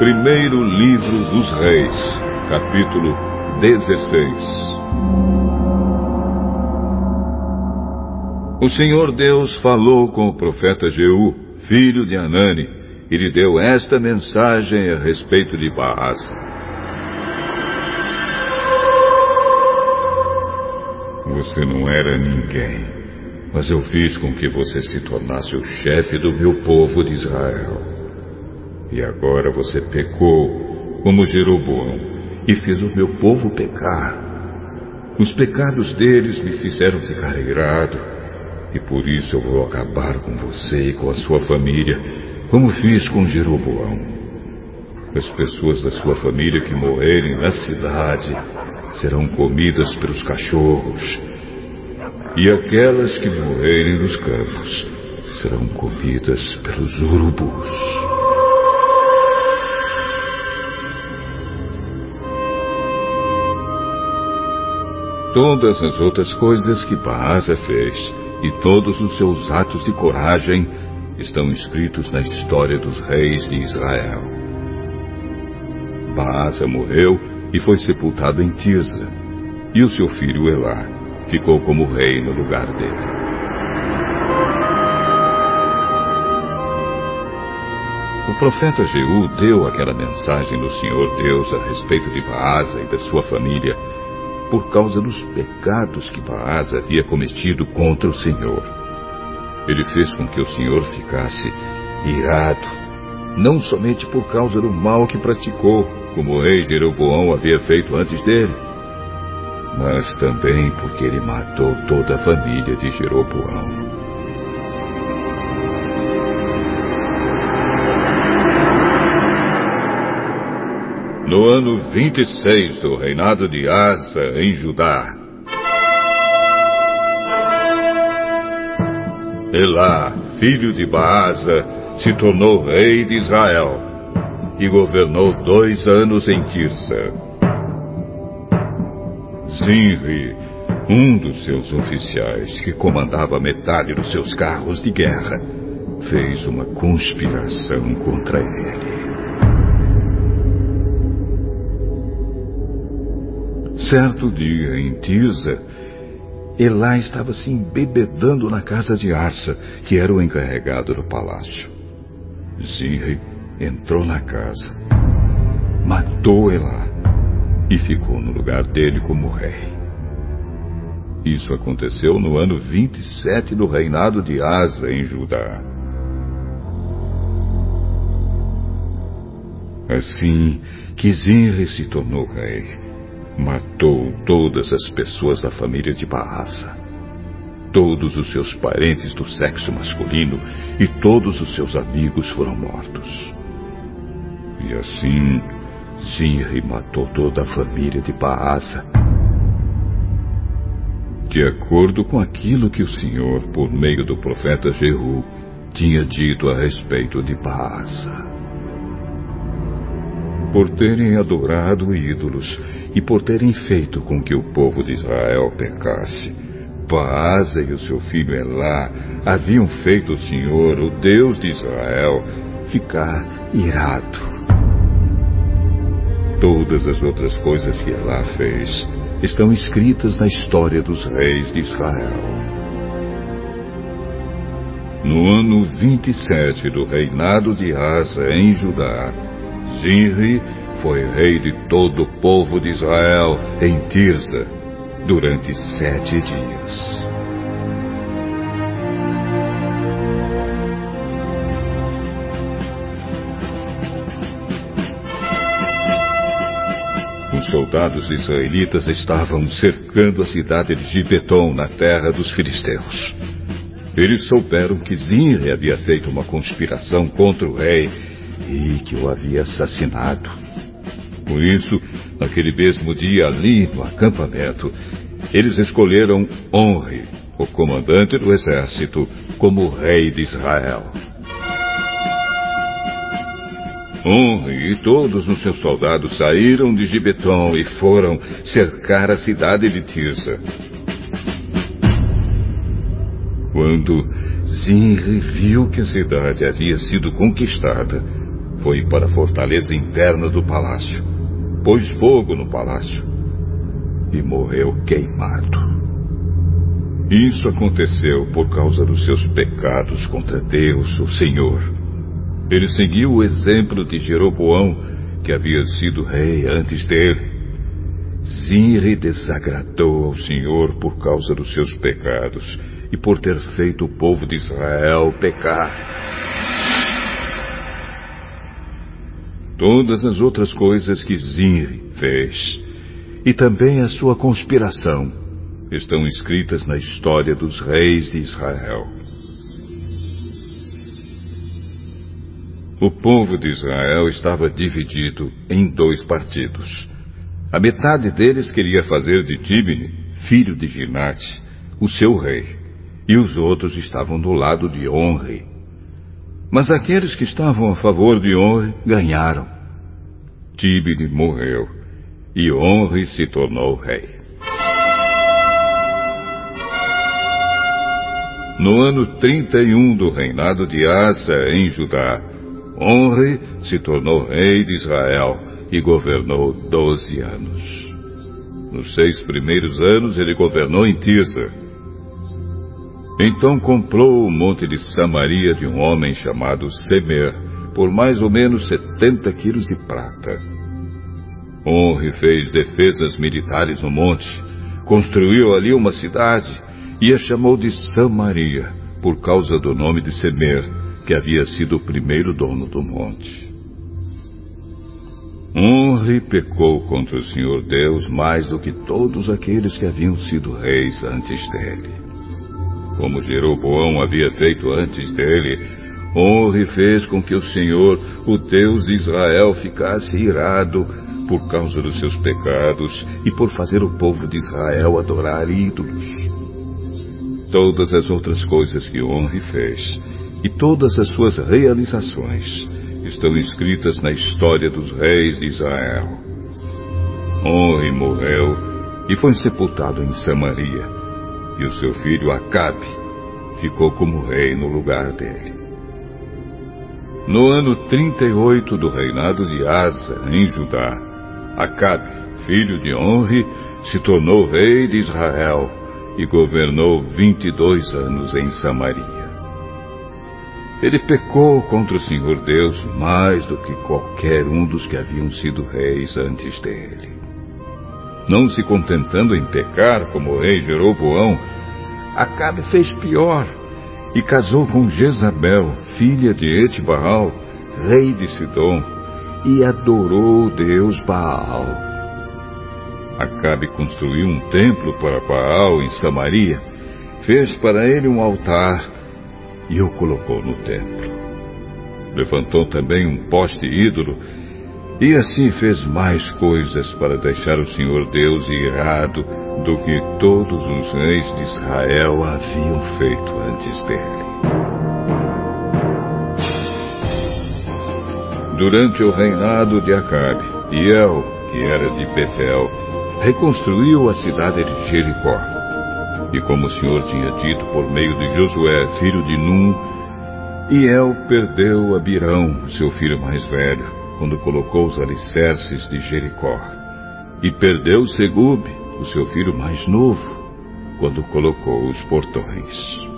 Primeiro Livro dos Reis, capítulo 16 O Senhor Deus falou com o profeta Jeú, filho de Anani, e lhe deu esta mensagem a respeito de Baás. Você não era ninguém, mas eu fiz com que você se tornasse o chefe do meu povo de Israel. E agora você pecou como Jeroboão e fez o meu povo pecar. Os pecados deles me fizeram ficar irado, e por isso eu vou acabar com você e com a sua família, como fiz com Jeroboão. As pessoas da sua família que morrerem na cidade serão comidas pelos cachorros, e aquelas que morrerem nos campos serão comidas pelos urubus. Todas as outras coisas que Baasa fez e todos os seus atos de coragem estão escritos na história dos reis de Israel. Baasa morreu e foi sepultado em Tirza, e o seu filho Elá ficou como rei no lugar dele. O profeta Jeú deu aquela mensagem do Senhor Deus a respeito de Baasa e da sua família por causa dos pecados que Baasa havia cometido contra o Senhor. Ele fez com que o Senhor ficasse irado, não somente por causa do mal que praticou, como o rei Jeroboão havia feito antes dele, mas também porque ele matou toda a família de Jeroboão. No ano 26 do reinado de Asa em Judá. Elá, filho de Baasa, se tornou rei de Israel e governou dois anos em Tirsa. Zinri, um dos seus oficiais, que comandava metade dos seus carros de guerra, fez uma conspiração contra ele. Certo dia, em Tisa, Elá estava se embebedando na casa de Arsa, que era o encarregado do palácio. Zinri entrou na casa, matou Elá e ficou no lugar dele como rei. Isso aconteceu no ano 27 do reinado de Asa em Judá. Assim que Zinri se tornou rei, matou todas as pessoas da família de Baasa, todos os seus parentes do sexo masculino e todos os seus amigos foram mortos. E assim, Zinri matou toda a família de Baasa. De acordo com aquilo que o Senhor, por meio do profeta Jehu, tinha dito a respeito de Baasa. Por terem adorado ídolos e por terem feito com que o povo de Israel pecasse. Baasa e o seu filho Elá haviam feito o Senhor, o Deus de Israel, ficar irado. Todas as outras coisas que Elá fez estão escritas na história dos reis de Israel. No ano 27 do reinado de Asa em Judá, Zinri foi rei de todo o povo de Israel em Tirza durante sete dias. Os soldados israelitas estavam cercando a cidade de Gibeton, na terra dos filisteus. Eles souberam que Zinre havia feito uma conspiração contra o rei e que o havia assassinado. Por isso, naquele mesmo dia ali no acampamento, eles escolheram Honre, o comandante do exército, como rei de Israel. Honre e todos os seus soldados saíram de Gibeton e foram cercar a cidade de Tirsa. Quando Zinri viu que a cidade havia sido conquistada, foi para a fortaleza interna do palácio, pôs fogo no palácio e morreu queimado. Isso aconteceu por causa dos seus pecados contra Deus, o Senhor. Ele seguiu o exemplo de Jeroboão, que havia sido rei antes dele. Zinri desagradou ao Senhor por causa dos seus pecados e por ter feito o povo de Israel pecar. Todas as outras coisas que Zinri fez, e também a sua conspiração, estão escritas na história dos reis de Israel. O povo de Israel estava dividido em dois partidos. A metade deles queria fazer de Tibni, filho de Ginate, o seu rei e os outros estavam do lado de Honre. Mas aqueles que estavam a favor de Honre ganharam. Tibni morreu e Honre se tornou rei. No ano 31 do reinado de Asa em Judá, Honre se tornou rei de Israel e governou doze anos. Nos seis primeiros anos ele governou em Tirza, então comprou o monte de Samaria de um homem chamado Semer por mais ou menos 70 quilos de prata. Honre fez defesas militares no monte, construiu ali uma cidade e a chamou de Samaria, por causa do nome de Semer, que havia sido o primeiro dono do monte. Honre pecou contra o Senhor Deus mais do que todos aqueles que haviam sido reis antes dele como Jeroboão havia feito antes dele, Honre fez com que o Senhor, o Deus de Israel, ficasse irado por causa dos seus pecados e por fazer o povo de Israel adorar ídolos. Todas as outras coisas que Honre fez e todas as suas realizações estão escritas na história dos reis de Israel. Honre morreu e foi sepultado em Samaria e o seu filho Acabe ficou como rei no lugar dele. No ano 38 do reinado de Asa, em Judá, Acabe, filho de Honre, se tornou rei de Israel e governou 22 anos em Samaria. Ele pecou contra o Senhor Deus mais do que qualquer um dos que haviam sido reis antes dele. Não se contentando em pecar como o rei Jeroboão, Acabe fez pior e casou com Jezabel, filha de Etbaal, rei de Sidom, e adorou Deus Baal. Acabe construiu um templo para Baal em Samaria, fez para ele um altar e o colocou no templo. Levantou também um poste ídolo e assim fez mais coisas para deixar o Senhor Deus irado do que todos os reis de Israel haviam feito antes dele. Durante o reinado de Acabe, Iel, que era de Betel, reconstruiu a cidade de Jericó. E como o Senhor tinha dito por meio de Josué, filho de Num, Iel perdeu Abirão, seu filho mais velho, quando colocou os alicerces de Jericó. E perdeu Segube, o seu filho mais novo, quando colocou os portões.